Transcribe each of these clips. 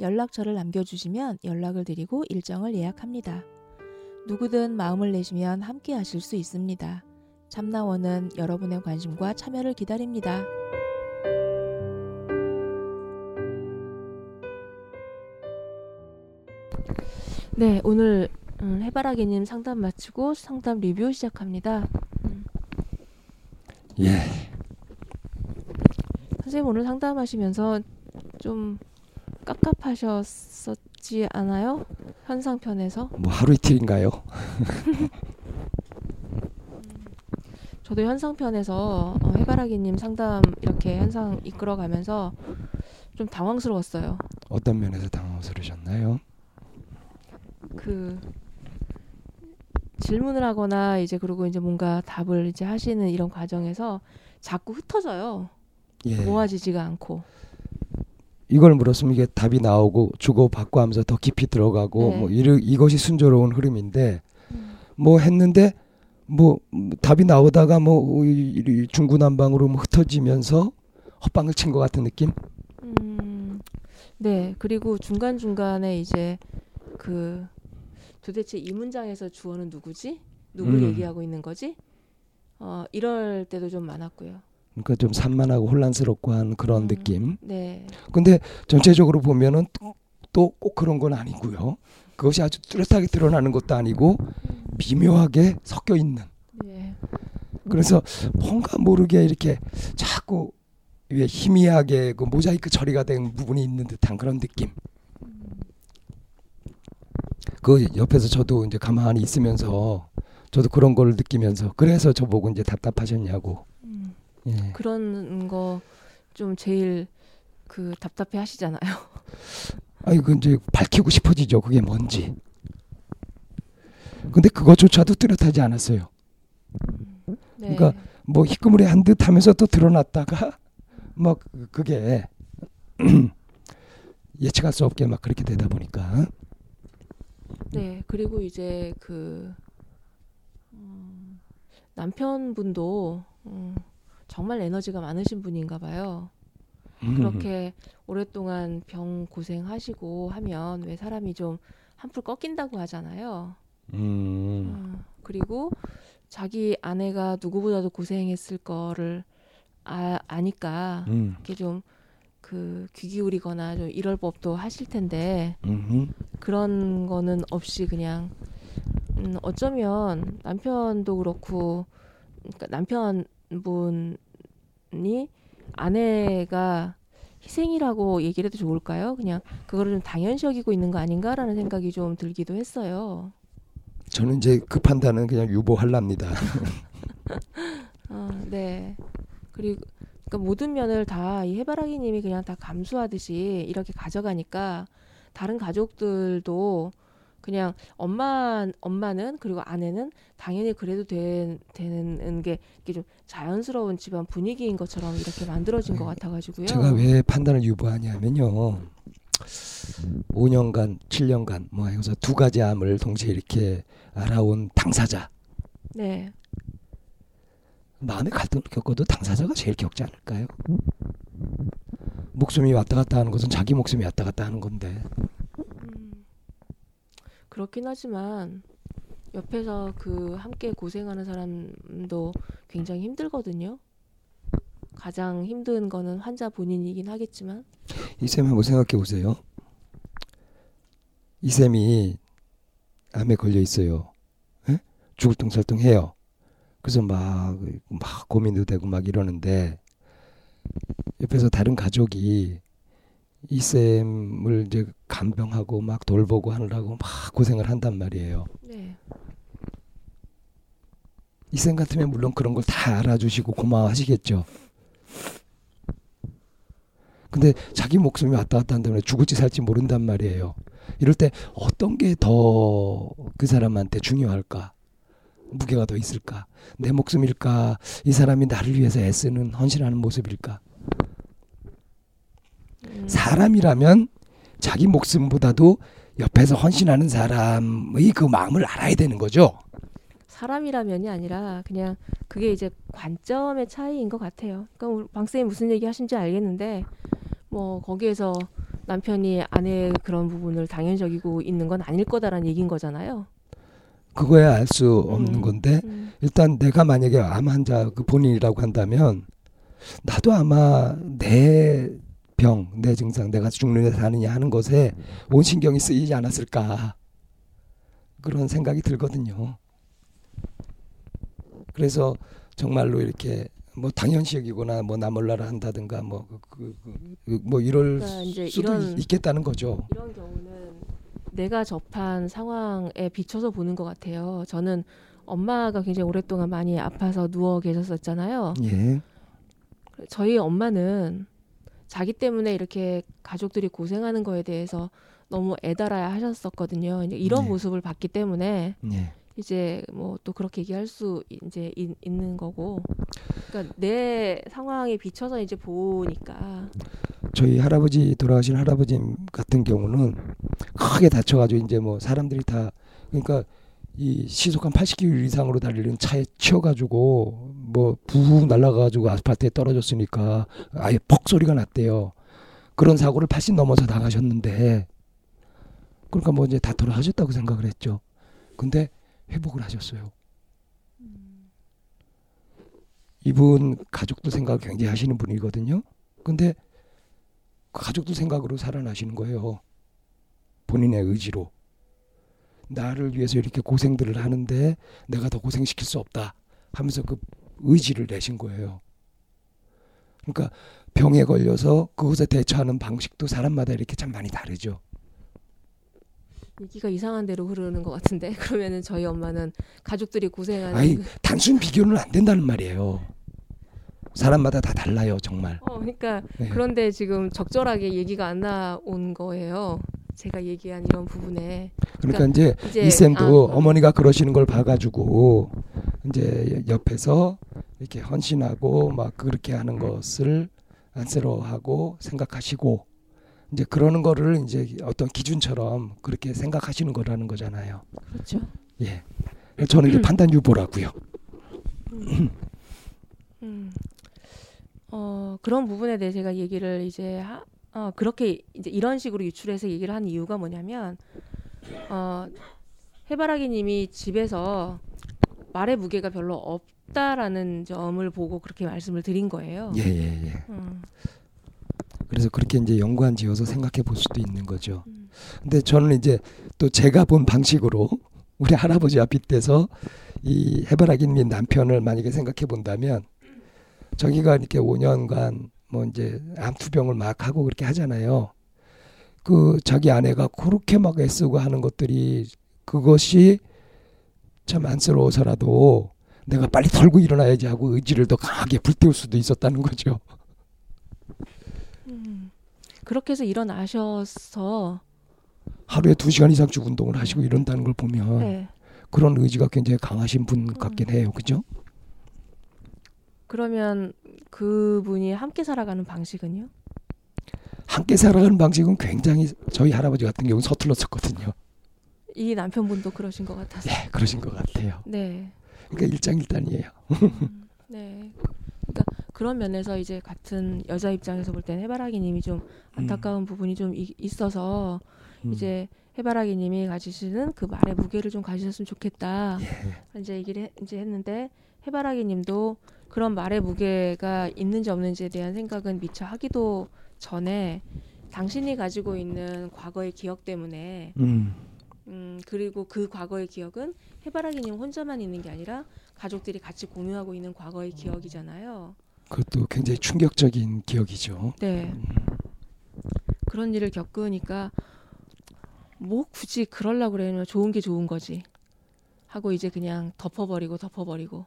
연락처를 남겨주시면 연락을 드리고 일정을 예약합니다. 누구든 마음을 내시면 함께 하실 수 있습니다. 참나원은 여러분의 관심과 참여를 기다립니다. 네, 오늘 음, 해바라기님 상담 마치고 상담 리뷰 시작합니다. 음. 예. 선생님 오늘 상담하시면서 좀 깝깝하셨었지 않아요? 현상편에서? 뭐 하루 이틀인가요? 저도 현상편에서 어, 해바라기님 상담 이렇게 현상 이끌어가면서 좀 당황스러웠어요. 어떤 면에서 당황스러우셨나요? 그 질문을 하거나 이제 그리고 이제 뭔가 답을 이제 하시는 이런 과정에서 자꾸 흩어져요. 예. 모아지지가 않고. 이걸 물었으면 이게 답이 나오고 주고 받고 하면서 더 깊이 들어가고 네. 뭐 이르, 이것이 순조로운 흐름인데 음. 뭐 했는데 뭐 음, 답이 나오다가 뭐 중구난방으로 뭐 흩어지면서 헛방을 친 것 같은 느낌? 음, 네. 그리고 중간 중간에 이제 그 도대체 이 문장에서 주어는 누구지? 누굴 음. 얘기하고 있는 거지? 어, 이럴 때도 좀 많았고요. 그러니까 좀 산만하고 혼란스럽고 한 그런 음. 느낌. 네. 근데 전체적으로 보면은 또 꼭 그런 건 아니고요. 그것이 아주 뚜렷하게 드러나는 것도 아니고 미묘하게 섞여 있는. 네. 그래서 뭔가 모르게 이렇게 자꾸 위에 희미하게 그 모자이크 처리가 된 부분이 있는 듯한 그런 느낌. 그 옆에서 저도 이제 가만히 있으면서 저도 그런 걸 느끼면서 그래서 저보고 이제 답답하셨냐고. 음, 예. 그런 거 좀 제일 그 답답해 하시잖아요. 아니 그 이제 밝히고 싶어지죠. 그게 뭔지. 근데 그것조차도 뚜렷하지 않았어요. 네. 그러니까 뭐 희끄무리 한 듯 하면서 또 드러났다가 막 그게 예측할 수 없게 막 그렇게 되다 보니까 네, 그리고 이제 그 음, 남편분도 음, 정말 에너지가 많으신 분인가 봐요. 음. 그렇게 오랫동안 병 고생하시고 하면 왜 사람이 좀 한풀 꺾인다고 하잖아요. 음. 음, 그리고 자기 아내가 누구보다도 고생했을 거를 아, 아니까 음. 이렇게 좀 그 귀 기울이거나 좀 이럴 법도 하실 텐데 음. 그런 거는 없이 그냥 음, 어쩌면 남편도 그렇고 그러니까 남편분 이 아내가 희생이라고 얘기를 해도 좋을까요? 그냥 그거를 좀 당연시 여기고 있는 거 아닌가라는 생각이 좀 들기도 했어요. 저는 이제 그 판단은 그냥 유보할랍니다. 어, 네. 그리고 그러니까 모든 면을 다 이 해바라기님이 그냥 다 감수하듯이 이렇게 가져가니까 다른 가족들도 그냥 엄마 엄마는 그리고 아내는 당연히 그래도 된, 되는 게 이게 좀 자연스러운 집안 분위기인 것처럼 이렇게 만들어진 것 같아가지고요. 제가 왜 판단을 유보하냐면요. 5년간, 7년간 뭐 해서 두 가지 암을 동시에 이렇게 알아온 당사자. 네, 마음의 갈등을 겪어도 당사자가 제일 겪지 않을까요? 목숨이 왔다 갔다 하는 것은 자기 목숨이 왔다 갔다 하는 건데. 음, 그렇긴 하지만 옆에서 그 함께 고생하는 사람도 굉장히 힘들거든요. 가장 힘든 거는 환자 본인이긴 하겠지만 이쌤 한번 생각해 보세요. 이쌤이 암에 걸려 있어요. 예? 죽을 둥살둥 해요. 그래서 막, 막 고민도 되고 막 이러는데 옆에서 다른 가족이 이 쌤을 이제 간병하고 막 돌보고 하느라고 막 고생을 한단 말이에요. 네, 이쌤 같으면 물론 그런 걸 다 알아주시고 고마워하시겠죠. 근데 자기 목숨이 왔다 갔다 한다면 죽을지 살지 모른단 말이에요. 이럴 때 어떤 게 더 그 사람한테 중요할까? 무게가 더 있을까? 내 목숨일까? 이 사람이 나를 위해서 애쓰는 헌신하는 모습일까? 음, 사람이라면 자기 목숨보다도 옆에서 헌신하는 사람의 그 마음을 알아야 되는 거죠. 사람이라면이 아니라 그냥 그게 이제 관점의 차이인 것 같아요. 그러니까 우리 방 쌤이 무슨 얘기 하신지 알겠는데 뭐 거기에서 남편이 아내의 그런 부분을 당연히 여기고 있는 건 아닐 거다라는 얘기인 거잖아요. 그거야 알 수 없는 음. 건데 음. 일단 내가 만약에 암 환자 그 본인이라고 한다면 나도 아마 내 병, 내 증상, 내가 죽느냐 사느냐 하는 것에 온 신경이 쓰이지 않았을까 그런 생각이 들거든요. 그래서 정말로 이렇게 뭐 당연시 여기거나 뭐 나몰라라 한다든가 뭐그그뭐 이럴 그러니까 수도 이런 있- 있겠다는 거죠. 이런 경우는 내가 접한 상황에 비춰서 보는 것 같아요. 저는 엄마가 굉장히 오랫동안 많이 아파서 누워 계셨었잖아요. 예. 저희 엄마는 자기 때문에 이렇게 가족들이 고생하는 거에 대해서 너무 애달아야 하셨었거든요. 이런 네. 모습을 봤기 때문에 예. 이제 뭐 또 그렇게 얘기할 수 이제 있, 있는 거고. 그러니까 내 상황에 비춰서 이제 보니까 저희 할아버지 돌아가신 할아버지 같은 경우는 크게 다쳐가지고 이제 뭐 사람들이 다 그러니까 이 시속 한 80km 이상으로 달리는 차에 치여가지고 뭐 부후 날아가가지고 아스팔트에 떨어졌으니까 아예 퍽 소리가 났대요. 그런 사고를 80 넘어서 당하셨는데 그러니까 뭐 이제 다 돌아가셨다고 생각을 했죠. 근데 회복을 하셨어요. 이분 가족도 생각을 굉장히 하시는 분이거든요. 근데 그 가족도 생각으로 살아나시는 거예요. 본인의 의지로. 나를 위해서 이렇게 고생들을 하는데 내가 더 고생시킬 수 없다 하면서 그 의지를 내신 거예요. 그러니까 병에 걸려서 그것에 대처하는 방식도 사람마다 이렇게 참 많이 다르죠. 얘기가 이상한 대로 흐르는 것 같은데 그러면은 저희 엄마는 가족들이 고생하는 아이 그- 단순 비교는 안 된다는 말이에요. 사람마다 다 달라요, 정말. 어 그러니까 네. 그런데 지금 적절하게 얘기가 안 나온 거예요. 제가 얘기한 이런 부분에 그러니까 이제 이제 이 쌤도 아, 어머니가 그러시는 걸 봐가지고 이제 옆에서 이렇게 헌신하고 막 그렇게 하는 것을 안쓰러워하고 생각하시고 이제 그러는 거를 이제 어떤 기준처럼 그렇게 생각하시는 거라는 거잖아요. 그렇죠. 예. 저는 이제 판단 유보라고요. 음. 어 그런 부분에 대해 제가 얘기를 이제 하, 어 그렇게 이제 이런 식으로 유출해서 얘기를 한 이유가 뭐냐면 어 해바라기 님이 집에서 말의 무게가 별로 없다라는 점을 보고 그렇게 말씀을 드린 거예요. 예, 예, 예. 음, 그래서 그렇게 이제 연관 지어서 생각해 볼 수도 있는 거죠. 음. 근데 저는 이제 또 제가 본 방식으로 우리 할아버지와 빗대서 이 해바라기 님 남편을 만약에 생각해 본다면 저기가 이렇게 5년간 뭐 이제 암투병을 막 하고 그렇게 하잖아요. 그 자기 아내가 그렇게 막 애쓰고 하는 것들이 그것이 참 안쓰러워서라도 내가 빨리 털고 일어나야지 하고 의지를 더 강하게 불태울 수도 있었다는 거죠. 음. 그렇게 해서 일어나셔서 하루에 두 시간 이상 쭉 운동을 하시고 이런다는 걸 보면 네. 그런 의지가 굉장히 강하신 분 같긴 해요. 그죠? 그러면 그분이 함께 살아가는 방식은요? 함께 살아가는 방식은 굉장히 저희 할아버지 같은 경우는 서툴렀었거든요. 이 남편분도 그러신 것 같아서. 예, 그러신 것 같아요. 네. 그러니까 일장일단이에요. 음, 네. 그러니까 그런 면에서 이제 같은 여자 입장에서 볼 때는 해바라기님이 좀 안타까운 부분이 좀 이- 있어서 음. 이제 해바라기님이 가지시는 그 말의 무게를 좀 가지셨으면 좋겠다. 예. 이제 얘기를 해- 이제 했는데 해바라기님도 그런 말의 무게가 있는지 없는지에 대한 생각은 미처 하기도 전에 당신이 가지고 있는 과거의 기억 때문에 음, 음 그리고 그 과거의 기억은 해바라기님 혼자만 있는 게 아니라 가족들이 같이 공유하고 있는 과거의 기억이잖아요. 그것도 굉장히 충격적인 기억이죠. 네. 그런 일을 겪으니까 뭐 굳이 그럴라 그러면 좋은 게 좋은 거지 하고 이제 그냥 덮어버리고 덮어버리고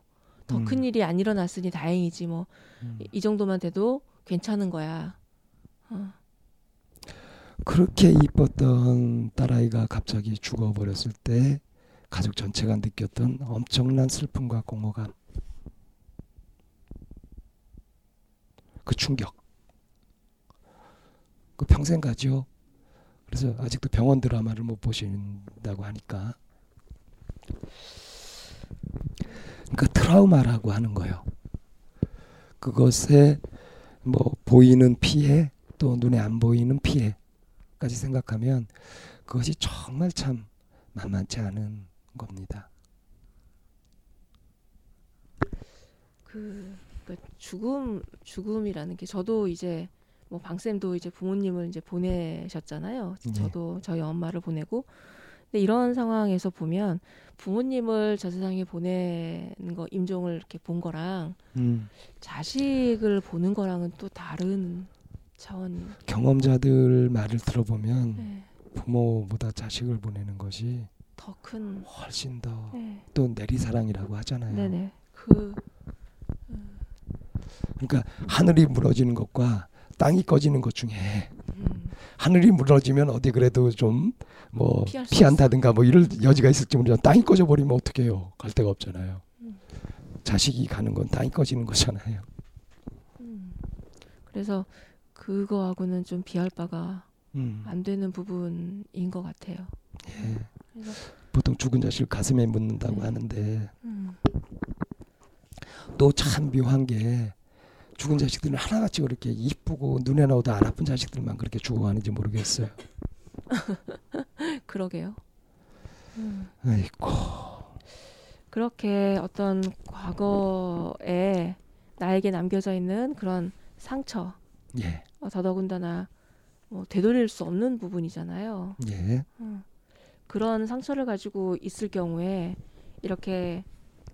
더 음. 큰 일이 안 일어났으니 다행이지 뭐이 음. 정도만 돼도 괜찮은 거야. 어. 그렇게 이뻤던 딸아이가 갑자기 죽어버렸을 때 가족 전체가 느꼈던 엄청난 슬픔과 공허감. 그 충격. 그 평생 가죠. 그래서 아직도 병원 드라마를 못 보신다고 하니까. 그러니까 트라우마라고 하는 거예요. 그것에 뭐 보이는 피해 또 눈에 안 보이는 피해까지 생각하면 그것이 정말 참 만만치 않은 겁니다. 그, 그 죽음 죽음이라는 게 저도 이제 뭐 방쌤도 이제 부모님을 이제 보내셨잖아요. 네. 저도 저희 엄마를 보내고 근데 이런 상황에서 보면 부모님을 저 세상에 보내는 거 임종을 이렇게 본 거랑 음, 자식을 보는 거랑은 또 다른 차원. 경험자들 말을 들어보면 네, 부모보다 자식을 보내는 것이 더 큰 훨씬 더또 네. 내리사랑이라고 하잖아요. 네네 그 그러니까 하늘이 무너지는 것과 땅이 꺼지는 것 중에 음, 하늘이 무너지면 어디 그래도 좀 뭐 피한다든가 뭐 이럴 여지가 있을지 모르지만 땅이 꺼져 버리면 어떡해요? 갈 데가 없잖아요. 음. 자식이 가는 건 땅이 꺼지는 거잖아요. 음. 그래서 그거하고는 좀 비할 바가 음. 안 되는 부분인 것 같아요. 예. 그래서 보통 죽은 자식을 가슴에 묻는다고 네. 하는데 음, 또참 묘한 게 죽은 자식들은 하나같이 그렇게 이쁘고 눈에 나오도 안 아픈 자식들만 그렇게 죽어가는지 모르겠어요. 그러게요. 음. 아이고. 그렇게 어떤 과거에 나에게 남겨져 있는 그런 상처, 예. 어, 더더군다나 뭐 되돌릴 수 없는 부분이잖아요. 예. 음. 그런 상처를 가지고 있을 경우에 이렇게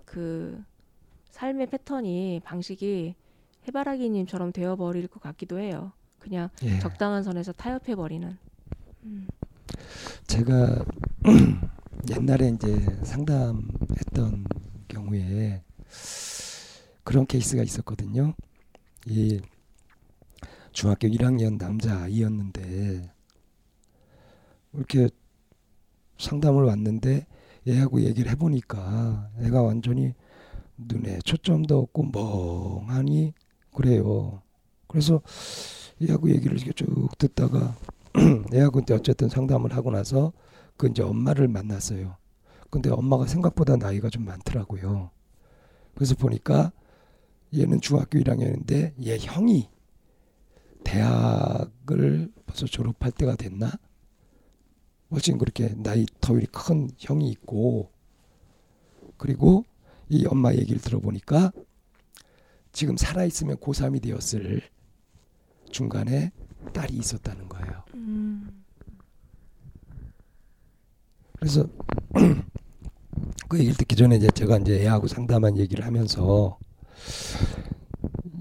그 삶의 패턴이 방식이 해바라기님처럼 되어버릴 것 같기도 해요. 그냥 예. 적당한 선에서 타협해버리는. 음. 제가 옛날에 이제 상담했던 경우에 그런 케이스가 있었거든요. 이 중학교 1학년 남자 아이였는데 이렇게 상담을 왔는데 얘하고 얘기를 해보니까 애가 완전히 눈에 초점도 없고 멍하니 그래요. 그래서 얘하고 얘기를 쭉 듣다가 애하고 이제 어쨌든 상담을 하고 나서 그 이제 엄마를 만났어요. 근데 엄마가 생각보다 나이가 좀 많더라고요. 그래서 보니까 얘는 중학교 1학년인데 얘 형이 대학을 벌써 졸업할 때가 됐나? 훨씬 그렇게 나이 터울이 큰 형이 있고 그리고 이 엄마 얘기를 들어보니까 지금 살아있으면 고3이 되었을 중간에 딸이 있었다는 거예요. 음. 그래서 그 얘기를 듣기 전에 이제 제가 이제 애하고 상담한 얘기를 하면서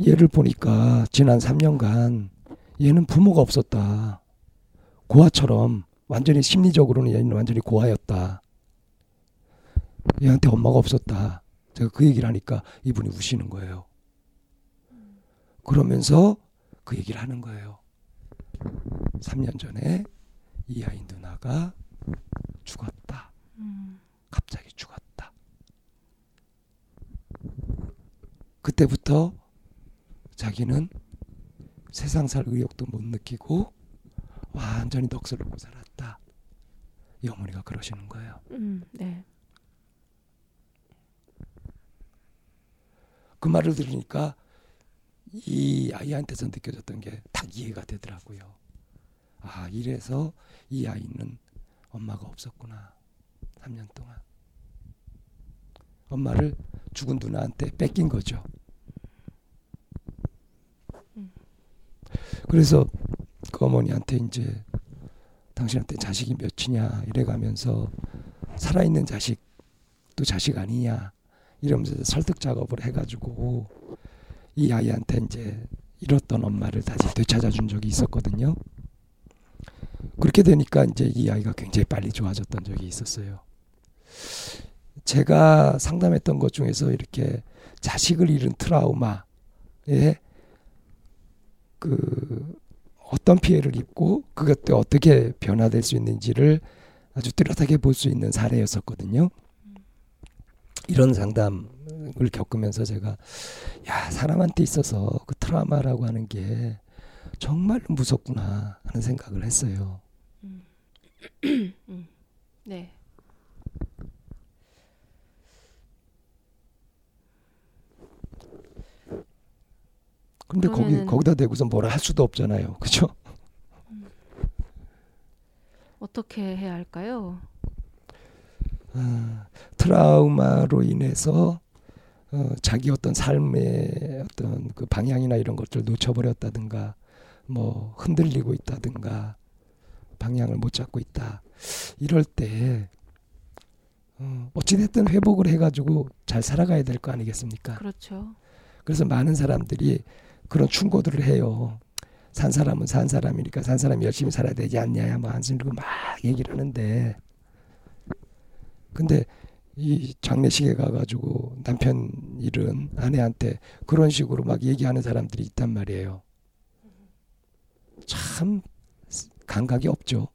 얘를 보니까 지난 3년간 얘는 부모가 없었다. 고아처럼 완전히 심리적으로는 얘는 완전히 고아였다. 얘한테 엄마가 없었다. 제가 그 얘기를 하니까 이분이 우시는 거예요. 그러면서 그 얘기를 하는 거예요. 3년 전에 이 아이 누나가 죽었다. 음. 갑자기 죽었다. 그때부터 자기는 세상 살 의욕도 못 느끼고 완전히 넋을 놓고 살았다. 이 어머니가 그러시는 거예요. 음. 네. 그 말을 들으니까 이 아이한테서 느껴졌던 게 딱 이해가 되더라고요. 아, 이래서 이 아이는 엄마가 없었구나. 3년 동안. 엄마를 죽은 누나한테 뺏긴 거죠. 그래서 그 어머니한테 이제 당신한테 자식이 몇이냐 이래가면서 살아있는 자식도 자식 아니냐 이러면서 설득 작업을 해가지고 이 아이한테 이제 잃었던 엄마를 다시 되찾아 준 적이 있었거든요. 그렇게 되니까 이제 이 아이가 굉장히 빨리 좋아졌던 적이 있었어요. 제가 상담했던 것 중에서 이렇게 자식을 잃은 트라우마에 그 어떤 피해를 입고 그것도 어떻게 변화될 수 있는지를 아주 뚜렷하게 볼 수 있는 사례였었거든요. 이런 상담 을 겪으면서 제가 야 사람한테 있어서 그 트라우마라고 하는 게 정말 무섭구나 하는 생각을 했어요. 음. 음. 네. 근데 거기 그러면은- 거기다 대고서 뭐라 할 수도 없잖아요. 그죠? 어떻게 해야 할까요? 아, 트라우마로 인해서 어, 자기 어떤 삶의 어떤 그 방향이나 이런 것들 놓쳐버렸다든가 뭐 흔들리고 있다든가 방향을 못 잡고 있다 이럴 때 어, 어찌됐든 회복을 해가지고 잘 살아가야 될 거 아니겠습니까? 그렇죠. 그래서 많은 사람들이 그런 충고들을 해요. 산 사람은 산 사람이니까 산 사람이 열심히 살아야 되지 않냐 뭐 한숨 들고 막 얘기를 하는데 근데 이 장례식에 가가지고 남편 일은 아내한테 그런 식으로 막 얘기하는 사람들이 있단 말이에요. 참 감각이 없죠.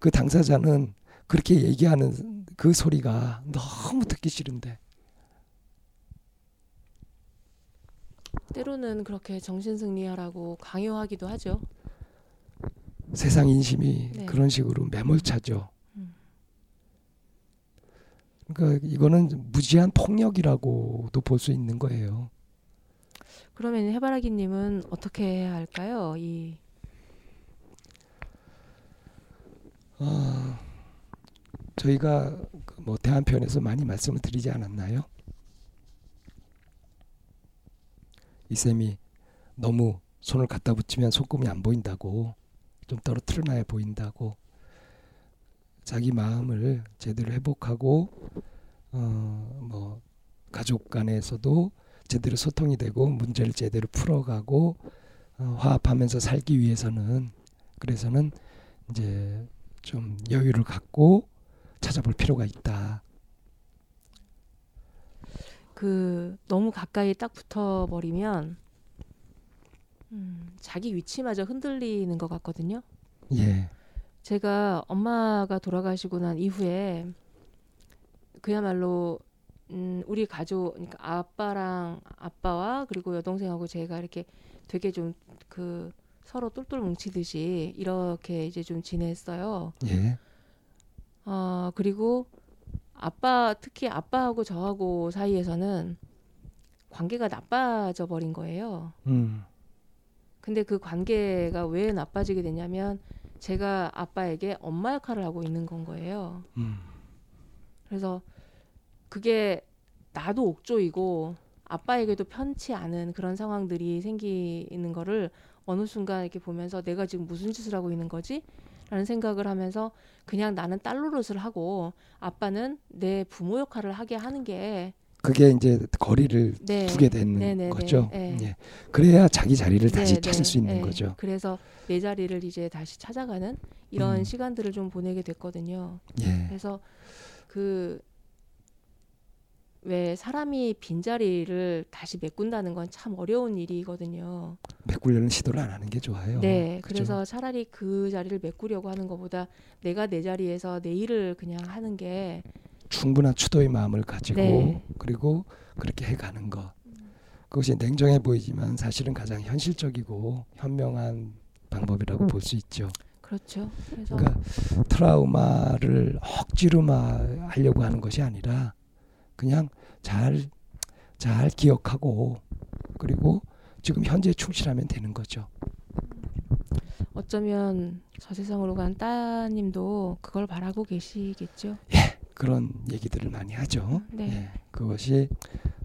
그 당사자는 그렇게 얘기하는 그 소리가 너무 듣기 싫은데 때로는 그렇게 정신승리하라고 강요하기도 하죠. 세상 인심이 네. 그런 식으로 매몰차죠. 음. 그러니까 이거는 무지한 폭력이라고도 볼 수 있는 거예요. 그러면 해바라기님은 어떻게 해야 할까요? 이 아, 저희가 그뭐 대한편에서 많이 말씀을 드리지 않았나요? 이 쌤이 너무 손을 갖다 붙이면 손금이 안 보인다고 좀 떨어뜨려놔야 보인다고 자기 마음을 제대로 회복하고 어 뭐 가족 간에서도 제대로 소통이 되고 문제를 제대로 풀어가고 어, 화합하면서 살기 위해서는 그래서는 이제 좀 여유를 갖고 찾아볼 필요가 있다. 그 너무 가까이 딱 붙어 버리면 음, 자기 위치마저 흔들리는 것 같거든요. 예, 제가 엄마가 돌아가시고 난 이후에 그야말로 음, 우리 가족 그러니까 아빠랑 아빠와 그리고 여동생하고 제가 이렇게 되게 좀 그 서로 똘똘 뭉치듯이 이렇게 이제 좀 지냈어요. 예, 어, 그리고 아빠, 특히 아빠하고 저하고 사이에서는 관계가 나빠져 버린 거예요. 음, 근데 그 관계가 왜 나빠지게 됐냐면 제가 아빠에게 엄마 역할을 하고 있는 건 거예요. 음, 그래서 그게 나도 옥조이고 아빠에게도 편치 않은 그런 상황들이 생기는 거를 어느 순간 이렇게 보면서 내가 지금 무슨 짓을 하고 있는 거지? 라는 생각을 하면서 그냥 나는 딸 노릇을 하고 아빠는 내 부모 역할을 하게 하는 게 그게 이제 거리를 네. 두게 되는 네네네. 거죠. 네. 예, 그래야 자기 자리를 네, 다시 네, 찾을 수 있는 네. 거죠. 그래서 내 자리를 이제 다시 찾아가는 이런 음. 시간들을 좀 보내게 됐거든요. 예, 그래서 그 왜 사람이 빈자리를 다시 메꾼다는 건 참 어려운 일이거든요. 메꾸려는 시도를 안 하는 게 좋아요. 네. 그죠? 그래서 차라리 그 자리를 메꾸려고 하는 것보다 내가 내 자리에서 내 일을 그냥 하는 게 충분한 추도의 마음을 가지고 네. 그리고 그렇게 해가는 것. 그것이 냉정해 보이지만 사실은 가장 현실적이고 현명한 방법이라고 볼수 있죠. 그렇죠. 그래서 그러니까 트라우마를 억지로 막 하려고 하는 것이 아니라 그냥 잘, 잘 기억하고 그리고 지금 현재에 충실하면 되는 거죠. 어쩌면 저 세상으로 간 따님도 그걸 바라고 계시겠죠. 그런 얘기들을 많이 하죠. 네. 예, 그것이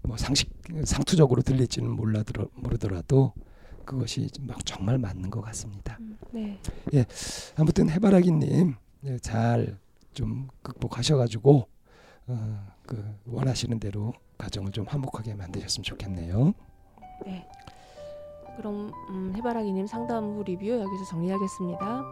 뭐 상식 상투적으로 들릴지는 몰라 들어 모르더라도 그것이 막 정말 맞는 것 같습니다. 음, 네. 아무튼 해바라기님 예, 잘좀 극복하셔가지고 어, 그 원하시는 대로 가정을 좀 화목하게 만드셨으면 좋겠네요. 네. 그럼 음, 해바라기님 상담 후 리뷰 여기서 정리하겠습니다.